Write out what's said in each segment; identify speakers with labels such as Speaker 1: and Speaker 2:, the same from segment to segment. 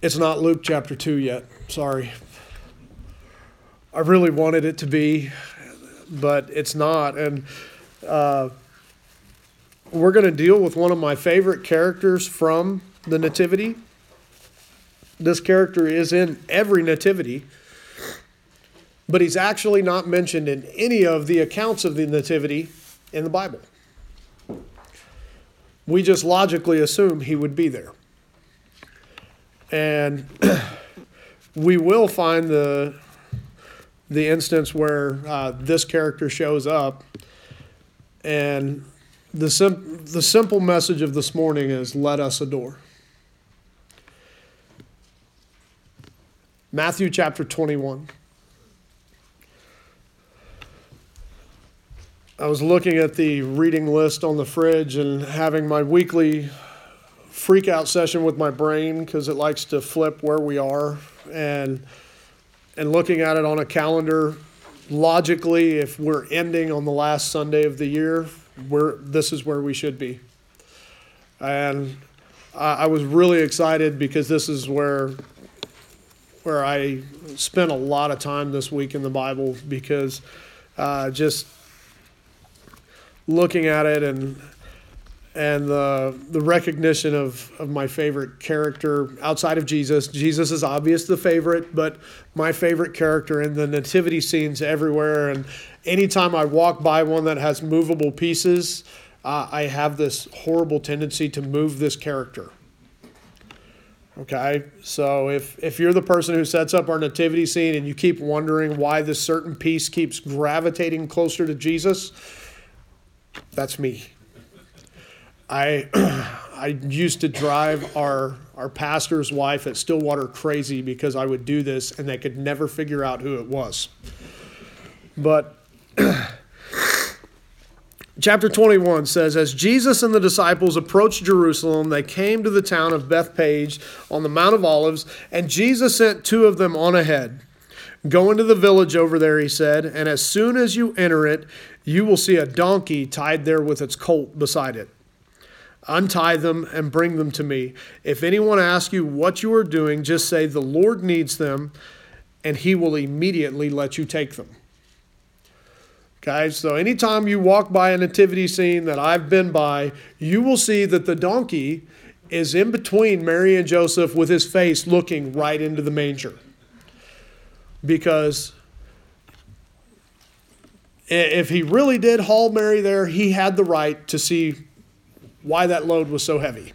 Speaker 1: It's not Luke chapter 2 yet. Sorry. I really wanted it to be, but it's not. And uh, we're going to deal with one of my favorite characters from the Nativity. This character is in every Nativity, but he's actually not mentioned in any of the accounts of the Nativity in the Bible. We just logically assume he would be there. And we will find the, the instance where uh, this character shows up. And the, sim- the simple message of this morning is let us adore. Matthew chapter 21. I was looking at the reading list on the fridge and having my weekly freak out session with my brain because it likes to flip where we are and and looking at it on a calendar logically if we're ending on the last Sunday of the year, we're this is where we should be. And I, I was really excited because this is where where I spent a lot of time this week in the Bible because uh, just looking at it and and the the recognition of of my favorite character outside of Jesus. Jesus is obvious the favorite, but my favorite character in the nativity scenes everywhere. And anytime I walk by one that has movable pieces, uh, I have this horrible tendency to move this character. Okay, so if if you're the person who sets up our nativity scene and you keep wondering why this certain piece keeps gravitating closer to Jesus that's me. I I used to drive our our pastor's wife at Stillwater crazy because I would do this and they could never figure out who it was. But chapter 21 says as Jesus and the disciples approached Jerusalem they came to the town of Bethphage on the Mount of Olives and Jesus sent two of them on ahead. Go into the village over there, he said, and as soon as you enter it, you will see a donkey tied there with its colt beside it. Untie them and bring them to me. If anyone asks you what you are doing, just say, The Lord needs them, and he will immediately let you take them. Guys, so anytime you walk by a nativity scene that I've been by, you will see that the donkey is in between Mary and Joseph with his face looking right into the manger. Because if he really did haul Mary there, he had the right to see why that load was so heavy.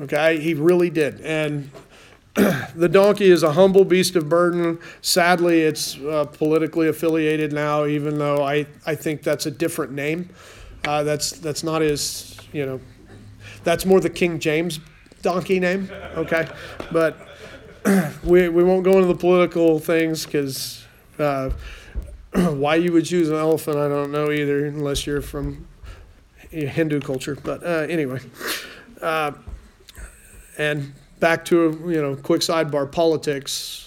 Speaker 1: Okay, he really did. And the donkey is a humble beast of burden. Sadly, it's uh, politically affiliated now, even though I, I think that's a different name. Uh, that's, that's not his, you know, that's more the King James donkey name, okay? But we, we won't go into the political things because. Uh, why you would choose an elephant, I don't know either, unless you're from Hindu culture. But uh, anyway, uh, and back to you know quick sidebar politics.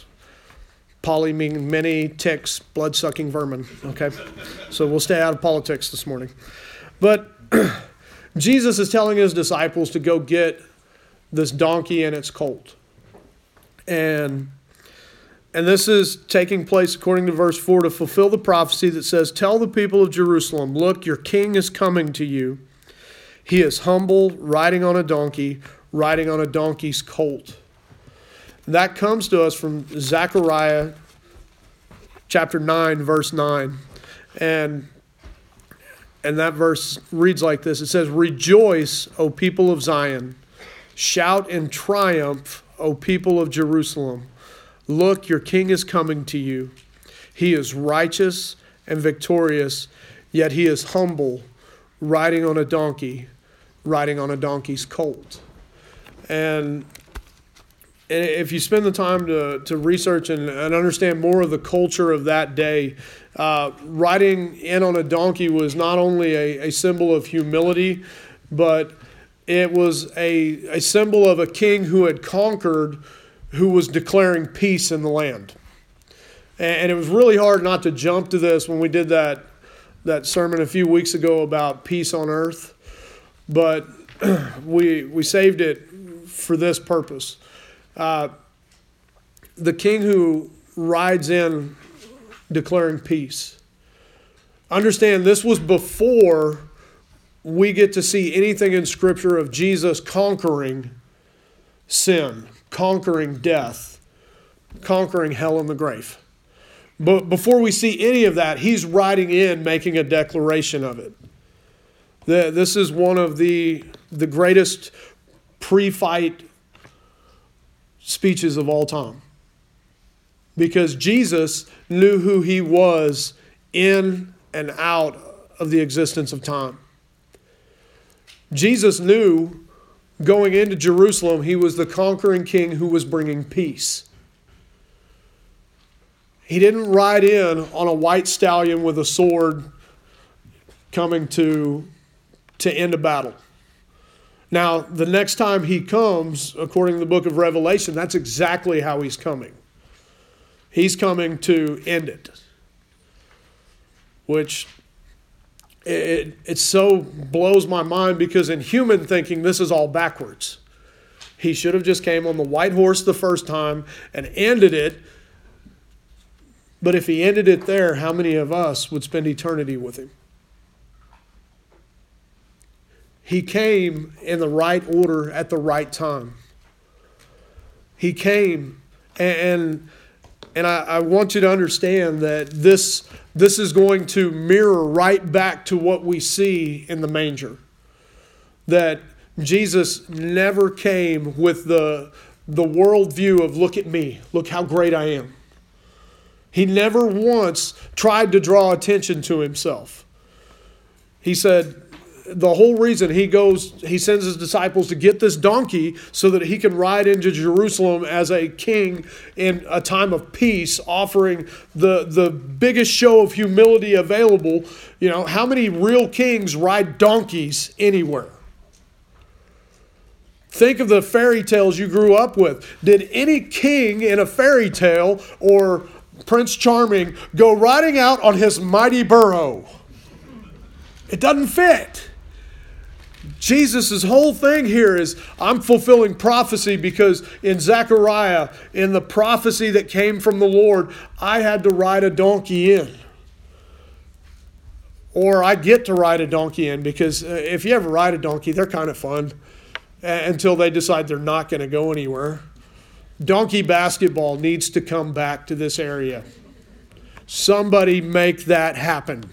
Speaker 1: Poly meaning many ticks, blood sucking vermin. Okay, so we'll stay out of politics this morning. But Jesus is telling his disciples to go get this donkey and its colt, and and this is taking place according to verse 4 to fulfill the prophecy that says, Tell the people of Jerusalem, look, your king is coming to you. He is humble, riding on a donkey, riding on a donkey's colt. That comes to us from Zechariah chapter 9, verse 9. And, and that verse reads like this It says, Rejoice, O people of Zion. Shout in triumph, O people of Jerusalem. Look, your king is coming to you. He is righteous and victorious, yet he is humble, riding on a donkey, riding on a donkey's colt. And if you spend the time to, to research and, and understand more of the culture of that day, uh, riding in on a donkey was not only a, a symbol of humility, but it was a, a symbol of a king who had conquered who was declaring peace in the land. And it was really hard not to jump to this when we did that, that sermon a few weeks ago about peace on earth. But we, we saved it for this purpose. Uh, the king who rides in declaring peace. Understand, this was before we get to see anything in Scripture of Jesus conquering sin, conquering death, conquering hell and the grave. But before we see any of that, he's riding in making a declaration of it. This is one of the, the greatest pre fight speeches of all time. Because Jesus knew who he was in and out of the existence of time. Jesus knew going into Jerusalem, he was the conquering king who was bringing peace. He didn't ride in on a white stallion with a sword coming to, to end a battle. Now, the next time he comes, according to the book of Revelation, that's exactly how he's coming. He's coming to end it, which it, it so blows my mind because in human thinking, this is all backwards. He should have just came on the white horse the first time and ended it. But if he ended it there, how many of us would spend eternity with him? He came in the right order at the right time. He came, and and I, I want you to understand that this this is going to mirror right back to what we see in the manger. That Jesus never came with the, the worldview of, look at me, look how great I am. He never once tried to draw attention to himself. He said, the whole reason he goes, he sends his disciples to get this donkey so that he can ride into Jerusalem as a king in a time of peace, offering the, the biggest show of humility available. You know, how many real kings ride donkeys anywhere? Think of the fairy tales you grew up with. Did any king in a fairy tale or Prince Charming go riding out on his mighty burro? It doesn't fit. Jesus' whole thing here is I'm fulfilling prophecy because in Zechariah, in the prophecy that came from the Lord, I had to ride a donkey in. Or I get to ride a donkey in because uh, if you ever ride a donkey, they're kind of fun until they decide they're not going to go anywhere. Donkey basketball needs to come back to this area. Somebody make that happen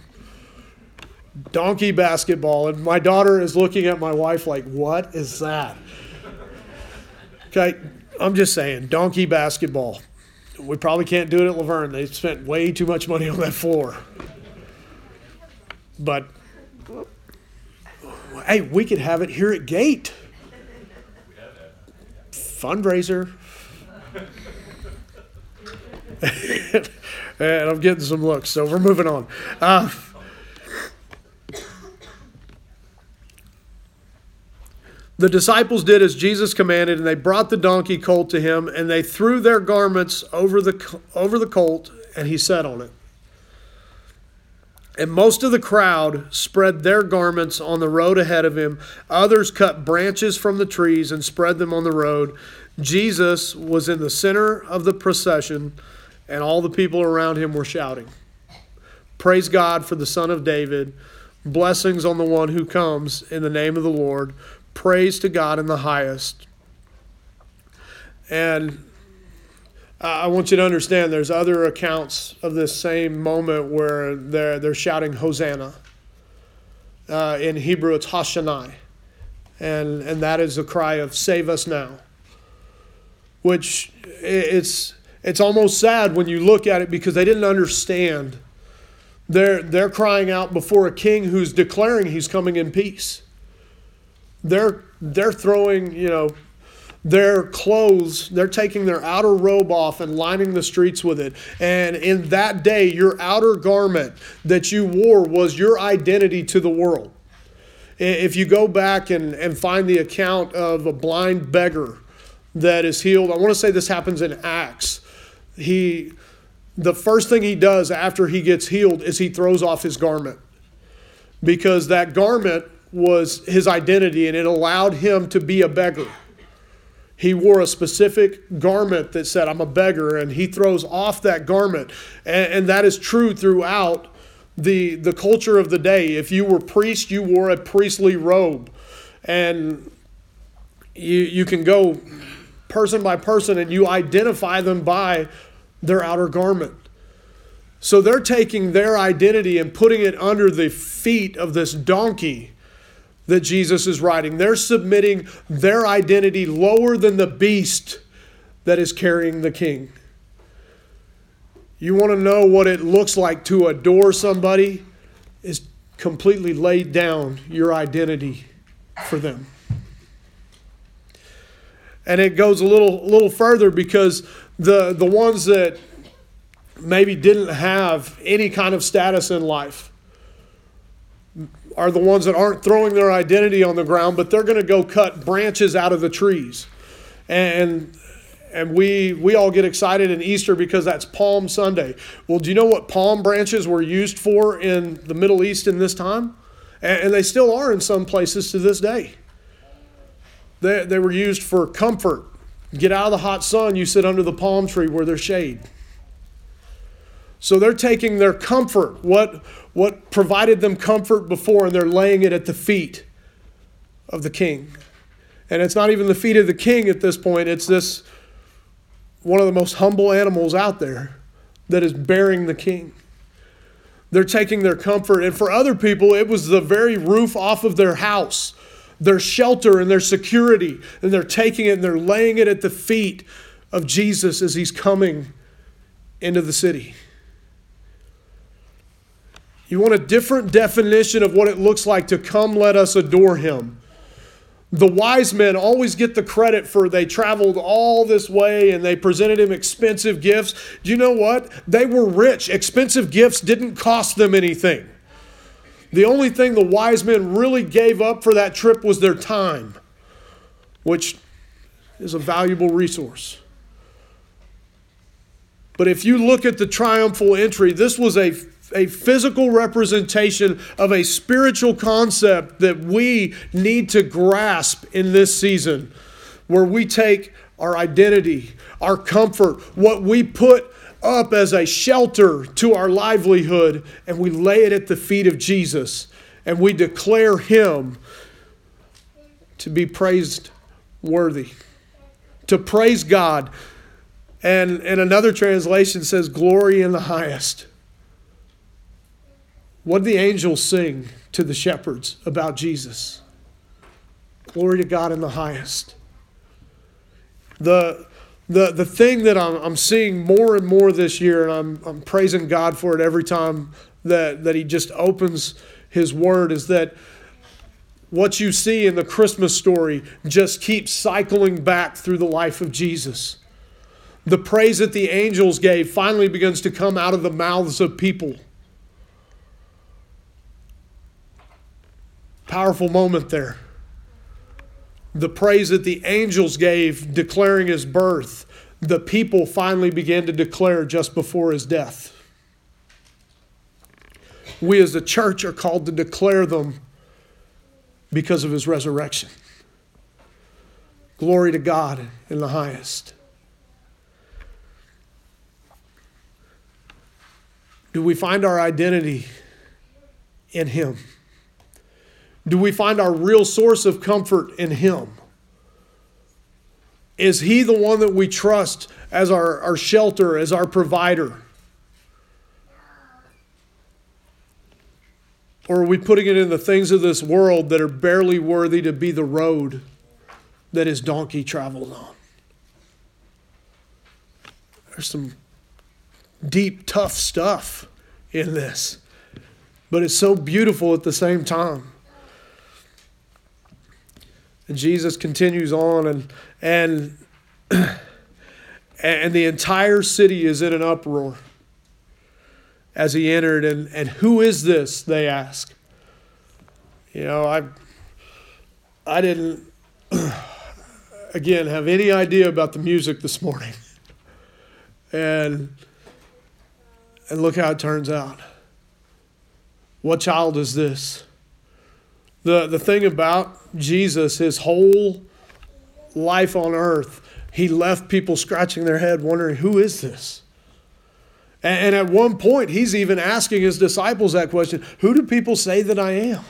Speaker 1: donkey basketball. And my daughter is looking at my wife like, what is that? Okay, I'm just saying, donkey basketball. We probably can't do it at La Vergne. They spent way too much money on that floor. But hey, we could have it here at Gate. Fundraiser. and I'm getting some looks, so we're moving on. Uh, The disciples did as Jesus commanded, and they brought the donkey colt to him, and they threw their garments over the, over the colt, and he sat on it. And most of the crowd spread their garments on the road ahead of him. Others cut branches from the trees and spread them on the road. Jesus was in the center of the procession, and all the people around him were shouting, Praise God for the Son of David. Blessings on the one who comes in the name of the Lord. Praise to God in the highest. And I want you to understand there's other accounts of this same moment where they're, they're shouting Hosanna. Uh, in Hebrew, it's Hashanai. And, and that is a cry of save us now. Which it's, it's almost sad when you look at it because they didn't understand. They're, they're crying out before a king who's declaring he's coming in peace. They're they're throwing, you know, their clothes, they're taking their outer robe off and lining the streets with it. And in that day, your outer garment that you wore was your identity to the world. If you go back and, and find the account of a blind beggar that is healed, I want to say this happens in Acts. He the first thing he does after he gets healed is he throws off his garment. Because that garment was his identity and it allowed him to be a beggar. he wore a specific garment that said, I'm a beggar, and he throws off that garment. And, and, that is true throughout the, the culture of the day. If you were priest, you wore a priestly robe. And you, you can go person by person and you identify them by their outer garment. So they're taking their identity and putting it under the feet of this donkey that Jesus is riding. They're submitting their identity lower than the beast that is carrying the king. You want to know what it looks like to adore somebody? Is completely laid down your identity for them. And it goes a little little further because the the ones that maybe didn't have any kind of status in life are the ones that aren't throwing their identity on the ground, but they're going to go cut branches out of the trees. And and we we all get excited in Easter because that's Palm Sunday. Well, do you know what palm branches were used for in the Middle East in this time? And, and they still are in some places to this day. They, they were used for comfort. Get out of the hot sun, you sit under the palm tree where there's shade. So they're taking their comfort, what, what provided them comfort before, and they're laying it at the feet of the king. And it's not even the feet of the king at this point, it's this one of the most humble animals out there that is bearing the king. They're taking their comfort, and for other people, it was the very roof off of their house, their shelter and their security, and they're taking it and they're laying it at the feet of Jesus as he's coming into the city. You want a different definition of what it looks like to come let us adore him. The wise men always get the credit for they traveled all this way and they presented him expensive gifts. Do you know what? They were rich. Expensive gifts didn't cost them anything. The only thing the wise men really gave up for that trip was their time, which is a valuable resource. But if you look at the triumphal entry, this was a a physical representation of a spiritual concept that we need to grasp in this season, where we take our identity, our comfort, what we put up as a shelter to our livelihood, and we lay it at the feet of Jesus, and we declare Him to be praised worthy, to praise God. And, and another translation says, Glory in the highest. What did the angels sing to the shepherds about Jesus? Glory to God in the highest. The, the, the thing that I'm, I'm seeing more and more this year, and I'm, I'm praising God for it every time that, that He just opens His Word, is that what you see in the Christmas story just keeps cycling back through the life of Jesus. The praise that the angels gave finally begins to come out of the mouths of people. Powerful moment there. The praise that the angels gave declaring his birth, the people finally began to declare just before his death. We as a church are called to declare them because of his resurrection. Glory to God in the highest. Do we find our identity in him? Do we find our real source of comfort in Him? Is He the one that we trust as our, our shelter, as our provider? Or are we putting it in the things of this world that are barely worthy to be the road that his donkey traveled on? There's some deep, tough stuff in this, but it's so beautiful at the same time. And Jesus continues on and and and the entire city is in an uproar as he entered. And and who is this they ask. You know i i didn't again have any idea about the music this morning. And and look how it turns out. What child is this the, the thing about Jesus, his whole life on earth, he left people scratching their head, wondering, who is this? And, at one point, he's even asking his disciples that question Who do people say that I am?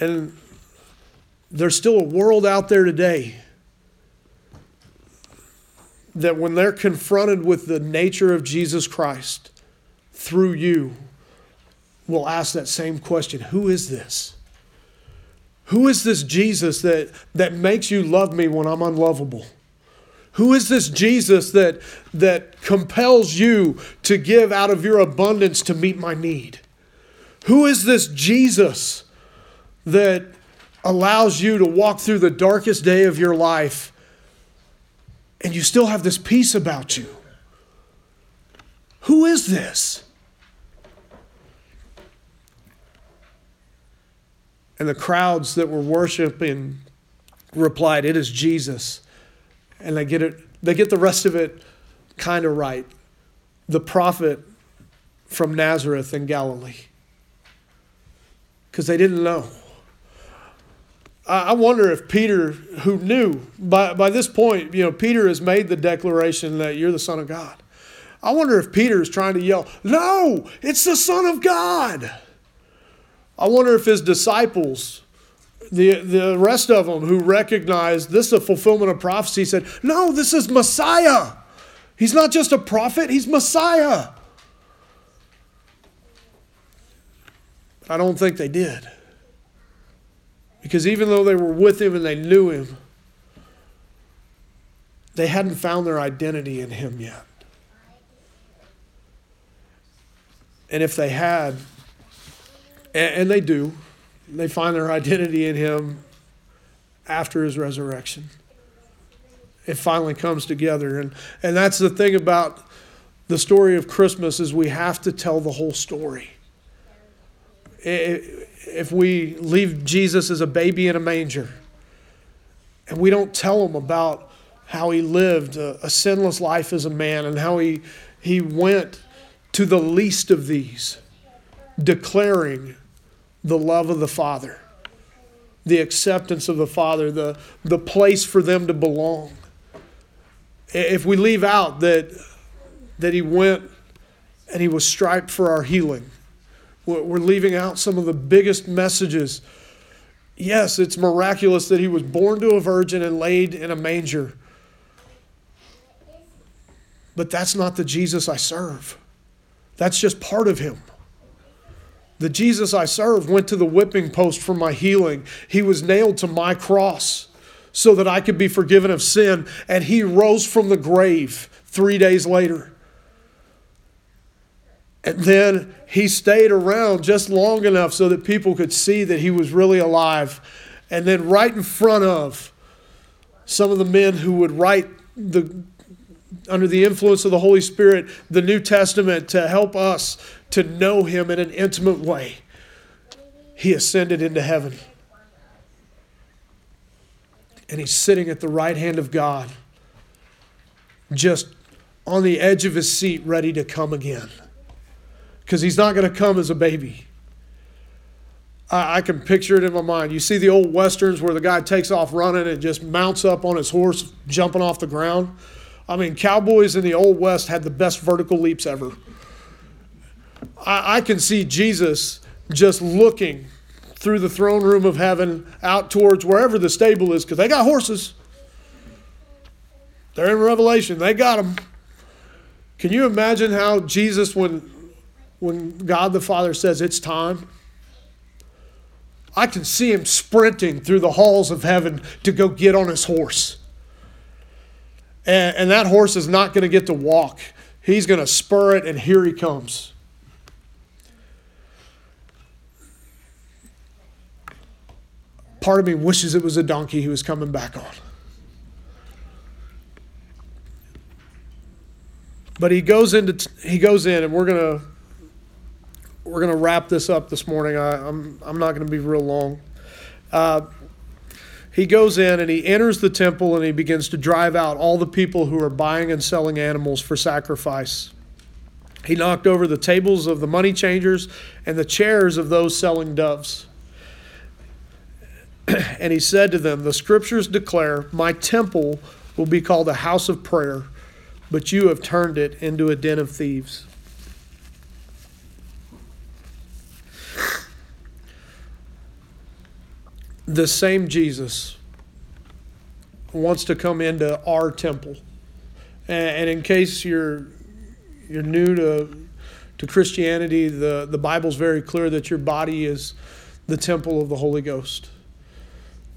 Speaker 1: And there's still a world out there today that when they're confronted with the nature of Jesus Christ through you, will ask that same question Who is this? Who is this Jesus that, that makes you love me when I'm unlovable? Who is this Jesus that, that compels you to give out of your abundance to meet my need? Who is this Jesus that allows you to walk through the darkest day of your life and you still have this peace about you? Who is this? And the crowds that were worshiping replied, It is Jesus. And they get it, they get the rest of it kind of right. The prophet from Nazareth in Galilee. Because they didn't know. I wonder if Peter, who knew by, by this point, you know, Peter has made the declaration that you're the Son of God. I wonder if Peter is trying to yell, No, it's the Son of God. I wonder if his disciples, the, the rest of them who recognized this is a fulfillment of prophecy, said, No, this is Messiah. He's not just a prophet, he's Messiah. I don't think they did. Because even though they were with him and they knew him, they hadn't found their identity in him yet. And if they had, and, and they do. They find their identity in him after his resurrection. It finally comes together. And, and that's the thing about the story of Christmas is we have to tell the whole story. If we leave Jesus as a baby in a manger and we don't tell him about how he lived a, a sinless life as a man and how he, he went to the least of these, declaring the love of the Father, the acceptance of the Father, the, the place for them to belong. If we leave out that, that He went and He was striped for our healing, we're leaving out some of the biggest messages. Yes, it's miraculous that He was born to a virgin and laid in a manger. But that's not the Jesus I serve. That's just part of Him. The Jesus I serve went to the whipping post for my healing. He was nailed to my cross so that I could be forgiven of sin, and he rose from the grave three days later. And then he stayed around just long enough so that people could see that he was really alive. And then, right in front of some of the men who would write the under the influence of the Holy Spirit, the New Testament to help us to know Him in an intimate way. He ascended into heaven. And He's sitting at the right hand of God, just on the edge of His seat, ready to come again. Because He's not going to come as a baby. I, I can picture it in my mind. You see the old westerns where the guy takes off running and just mounts up on his horse, jumping off the ground. I mean, cowboys in the Old West had the best vertical leaps ever. I, I can see Jesus just looking through the throne room of heaven out towards wherever the stable is because they got horses. They're in Revelation. They got them. Can you imagine how Jesus, when, when God the Father says it's time, I can see him sprinting through the halls of heaven to go get on his horse. And, and that horse is not going to get to walk. He's going to spur it, and here he comes. Part of me wishes it was a donkey he was coming back on. But he goes into he goes in, and we're gonna we're gonna wrap this up this morning. I, am I'm, I'm not gonna be real long. Uh, he goes in and he enters the temple and he begins to drive out all the people who are buying and selling animals for sacrifice. He knocked over the tables of the money changers and the chairs of those selling doves. and he said to them, The scriptures declare, My temple will be called a house of prayer, but you have turned it into a den of thieves. The same Jesus wants to come into our temple. And in case you're you're new to to Christianity, the, the Bible's very clear that your body is the temple of the Holy Ghost.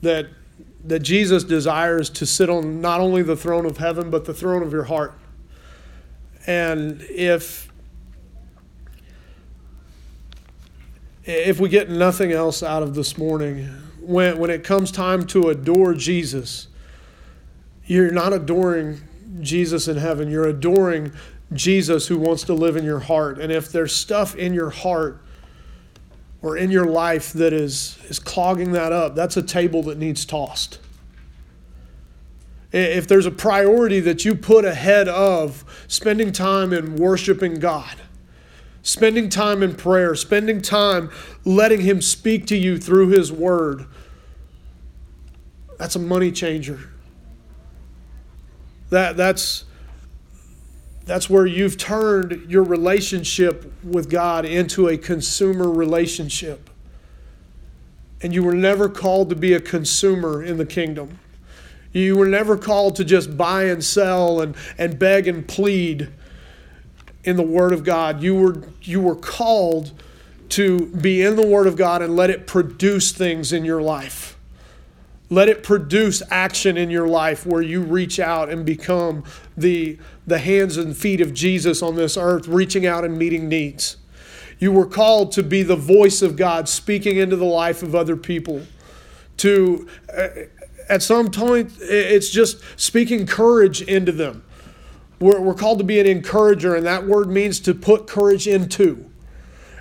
Speaker 1: That that Jesus desires to sit on not only the throne of heaven, but the throne of your heart. And if if we get nothing else out of this morning, when, when it comes time to adore Jesus, you're not adoring Jesus in heaven, you're adoring Jesus who wants to live in your heart. And if there's stuff in your heart or in your life that is, is clogging that up, that's a table that needs tossed. If there's a priority that you put ahead of spending time in worshiping God, spending time in prayer, spending time letting Him speak to you through His Word, that's a money changer. That, that's, that's where you've turned your relationship with God into a consumer relationship. And you were never called to be a consumer in the kingdom. You were never called to just buy and sell and, and beg and plead in the Word of God. You were, you were called to be in the Word of God and let it produce things in your life. Let it produce action in your life where you reach out and become the, the hands and feet of Jesus on this earth, reaching out and meeting needs. You were called to be the voice of God speaking into the life of other people. To, uh, at some point, it's just speaking courage into them. We're, we're called to be an encourager, and that word means to put courage into.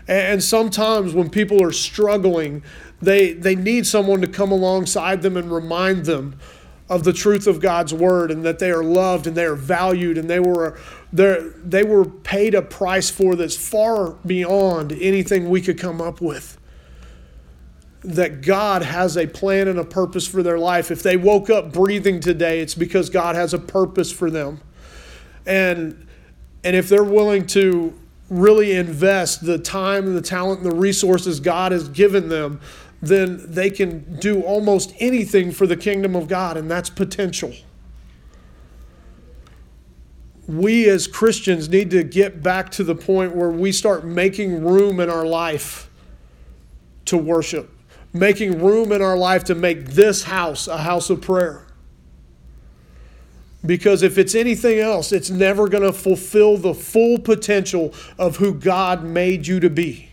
Speaker 1: And sometimes when people are struggling, they, they need someone to come alongside them and remind them of the truth of God's word and that they are loved and they are valued and they were they were paid a price for that's far beyond anything we could come up with. That God has a plan and a purpose for their life. If they woke up breathing today, it's because God has a purpose for them. And and if they're willing to really invest the time and the talent and the resources God has given them then they can do almost anything for the kingdom of God, and that's potential. We as Christians need to get back to the point where we start making room in our life to worship, making room in our life to make this house a house of prayer. Because if it's anything else, it's never going to fulfill the full potential of who God made you to be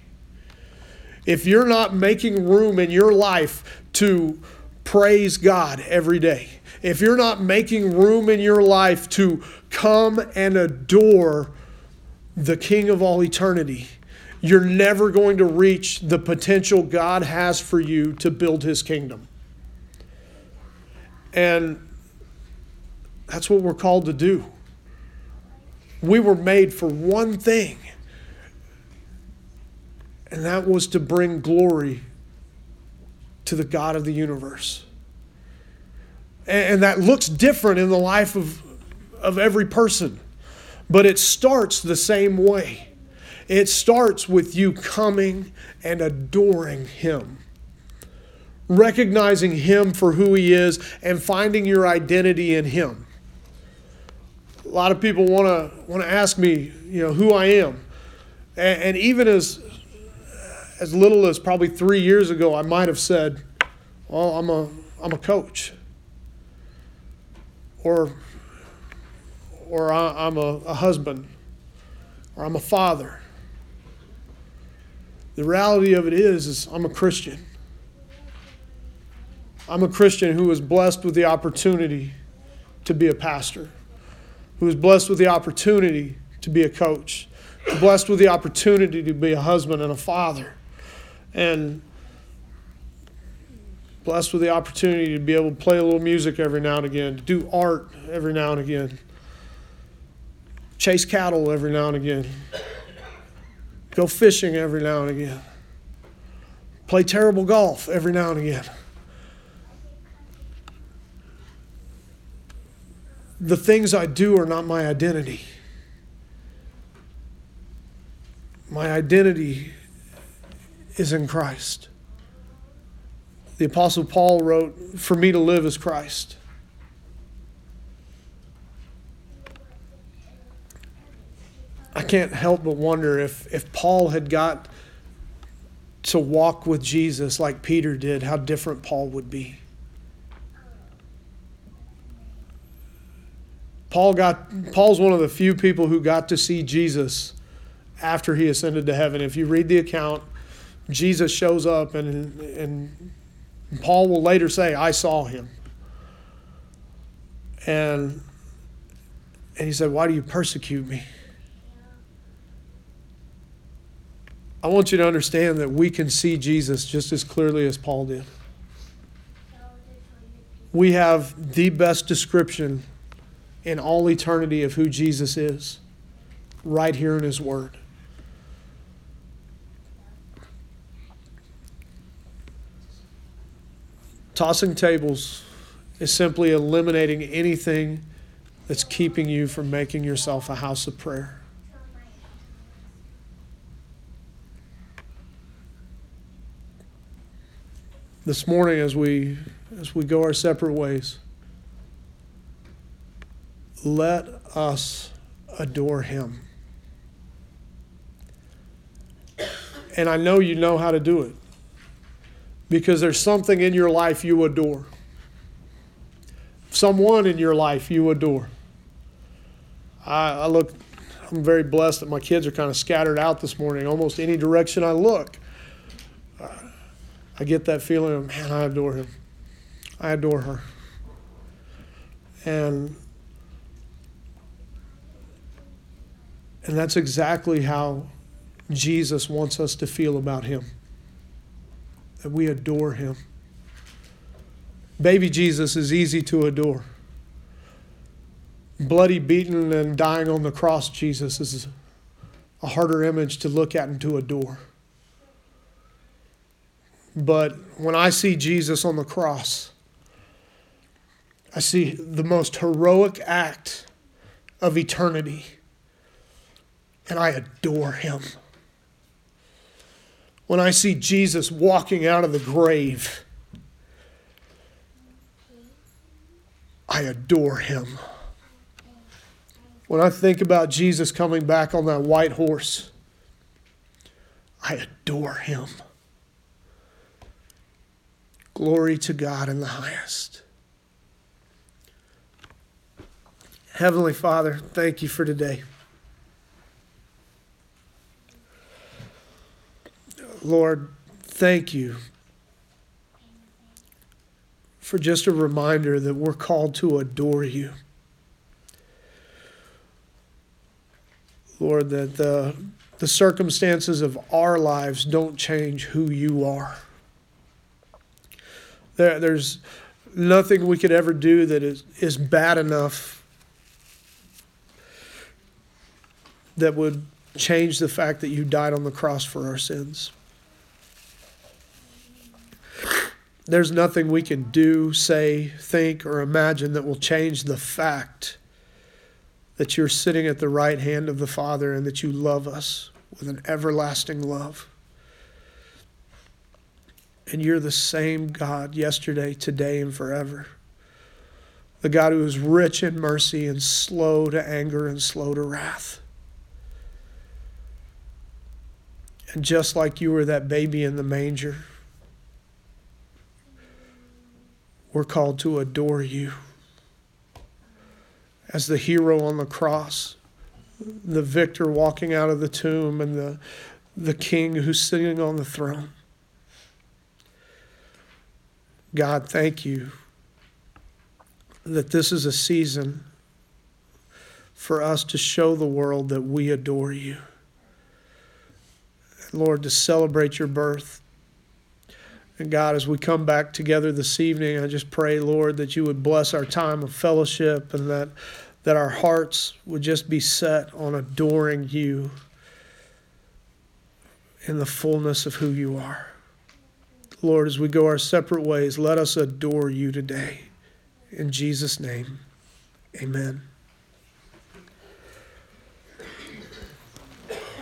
Speaker 1: if you're not making room in your life to praise God every day, if you're not making room in your life to come and adore the King of all eternity, you're never going to reach the potential God has for you to build his kingdom. And that's what we're called to do. We were made for one thing and that was to bring glory to the God of the universe. And that looks different in the life of, of every person, but it starts the same way. It starts with you coming and adoring Him, recognizing Him for who He is, and finding your identity in Him. A lot of people want to want to ask me, you know, who I am, and, and even as as little as probably three years ago, I might have said, Well, I'm a, I'm a coach. Or, or I, am a, a husband. Or I'm a father. The reality of it is, is I'm a Christian. I'm a Christian who was blessed with the opportunity to be a pastor, who was blessed with the opportunity to be a coach, blessed with the opportunity to be a husband and a father and blessed with the opportunity to be able to play a little music every now and again, to do art every now and again, chase cattle every now and again, go fishing every now and again, play terrible golf every now and again. The things I do are not my identity. My identity is in Christ. The Apostle Paul wrote, For me to live is Christ. I can't help but wonder if, if Paul had got to walk with Jesus like Peter did, how different Paul would be. Paul got Paul's one of the few people who got to see Jesus after he ascended to heaven. If you read the account, Jesus shows up and and Paul will later say, I saw him. And and he said, Why do you persecute me? I want you to understand that we can see Jesus just as clearly as Paul did. We have the best description in all eternity of who Jesus is right here in His Word. Tossing tables is simply eliminating anything that's keeping you from making yourself a house of prayer. This morning, as we as we go our separate ways, let us adore him. And I know you know how to do it because there's something in your life you adore, someone in your life you adore. I, I look, I'm very blessed that my kids are kind of scattered out this morning. Almost any direction I look, I get that feeling of, man, I adore him. I adore her. And And that's exactly how Jesus wants us to feel about him. That we adore him. Baby Jesus is easy to adore. Bloody, beaten, and dying on the cross, Jesus is a harder image to look at and to adore. But when I see Jesus on the cross, I see the most heroic act of eternity and I adore him. When I see Jesus walking out of the grave, I adore him. When I think about Jesus coming back on that white horse, I adore him. Glory to God in the highest. Heavenly Father, thank you for today. Lord, thank you for just a reminder that we're called to adore you. Lord, that the, the circumstances of our lives don't change who you are. There, there's nothing we could ever do that is, is bad enough that would change the fact that you died on the cross for our sins. There's nothing we can do, say, think, or imagine that will change the fact that you're sitting at the right hand of the Father and that you love us with an everlasting love. And you're the same God yesterday, today, and forever. The God who is rich in mercy and slow to anger and slow to wrath. And just like you were that baby in the manger, We're called to adore you as the hero on the cross, the victor walking out of the tomb, and the, the king who's sitting on the throne. God, thank you that this is a season for us to show the world that we adore you. Lord, to celebrate your birth, and God, as we come back together this evening, I just pray, Lord, that you would bless our time of fellowship and that, that our hearts would just be set on adoring you in the fullness of who you are. Lord, as we go our separate ways, let us adore you today. In Jesus' name, Amen.